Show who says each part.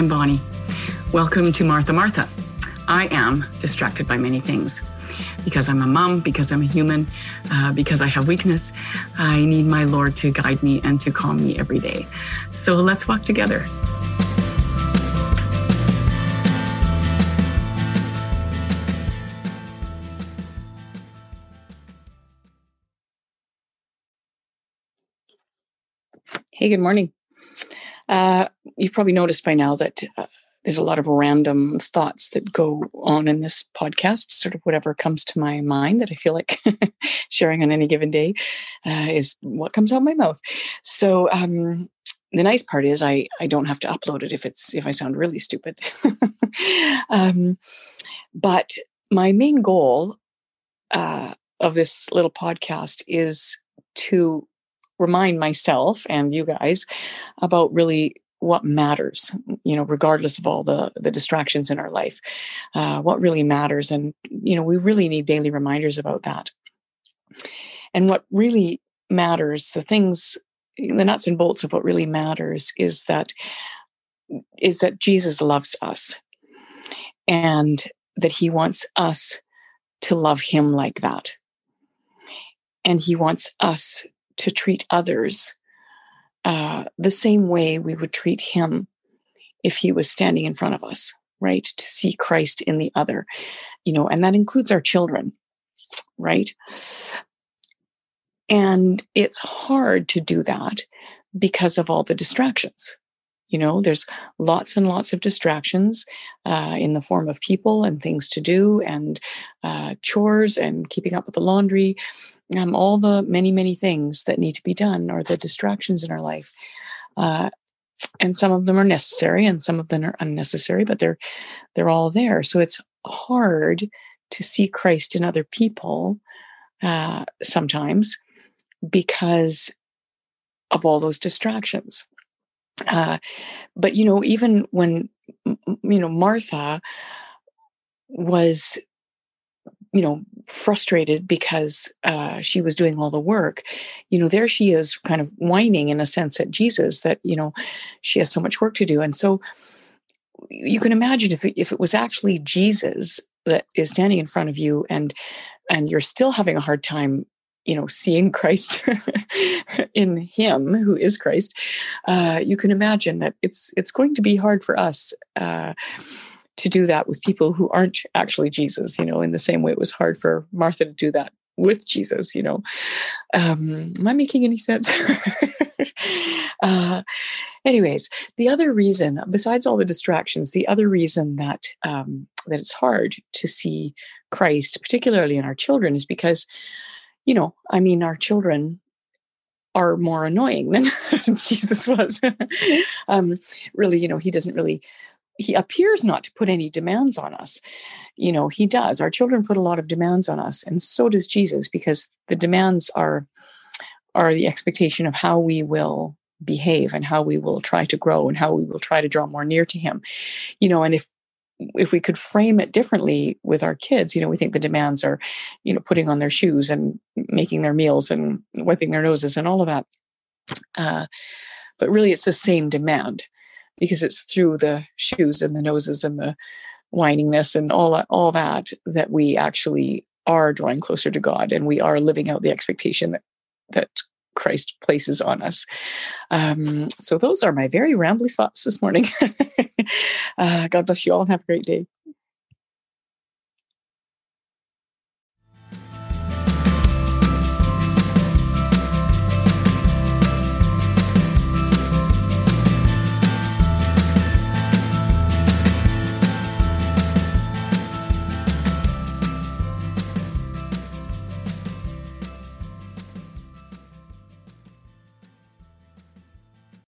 Speaker 1: I'm Bonnie. Welcome to Martha Martha. I am distracted by many things. Because I'm a mom, because I'm a human, uh, because I have weakness, I need my Lord to guide me and to calm me every day. So let's walk together. Hey, good morning. Uh, you've probably noticed by now that uh, there's a lot of random thoughts that go on in this podcast, sort of whatever comes to my mind that I feel like sharing on any given day uh, is what comes out my mouth. So um, the nice part is I I don't have to upload it if it's if I sound really stupid. um, but my main goal uh, of this little podcast is to remind myself and you guys about really what matters you know regardless of all the the distractions in our life uh, what really matters and you know we really need daily reminders about that. And what really matters the things the nuts and bolts of what really matters is that is that jesus loves us and that he wants us to love him like that. And he wants us to treat others uh, the same way we would treat him if he was standing in front of us, right? To see Christ in the other, you know, and that includes our children, right? And it's hard to do that because of all the distractions. You know, there's lots and lots of distractions uh, in the form of people and things to do and uh, chores and keeping up with the laundry, um, all the many, many things that need to be done or the distractions in our life. Uh, and some of them are necessary and some of them are unnecessary, but they're they're all there. So it's hard to see Christ in other people uh, sometimes because of all those distractions. Uh, but you know, even when you know Martha was, you know, frustrated because uh, she was doing all the work, you know, there she is, kind of whining in a sense at Jesus that you know she has so much work to do, and so you can imagine if it, if it was actually Jesus that is standing in front of you and and you're still having a hard time you know seeing christ in him who is christ uh, you can imagine that it's it's going to be hard for us uh, to do that with people who aren't actually jesus you know in the same way it was hard for martha to do that with jesus you know. Um, am i making any sense? Uh, anyways the other reason besides all the distractions the other reason that um, that it's hard to see christ particularly in our children is because you know, I mean, our children are more annoying than Jesus was. um, really, you know, he doesn't really, he appears not to put any demands on us. You know, he does. Our children put a lot of demands on us, and so does Jesus, because the demands are are the expectation of how we will behave and how we will try to grow and how we will try to draw more near to him you know and if if we could frame it differently with our kids, you know, we think the demands are, you know, putting on their shoes and making their meals and wiping their noses and all of that. Uh, but really, it's the same demand because it's through the shoes and the noses and the whiningness and all that, all that that we actually are drawing closer to God and we are living out the expectation that that Christ places on us. Um, so those are my very rambly thoughts this morning. uh, God bless you all and have a great day.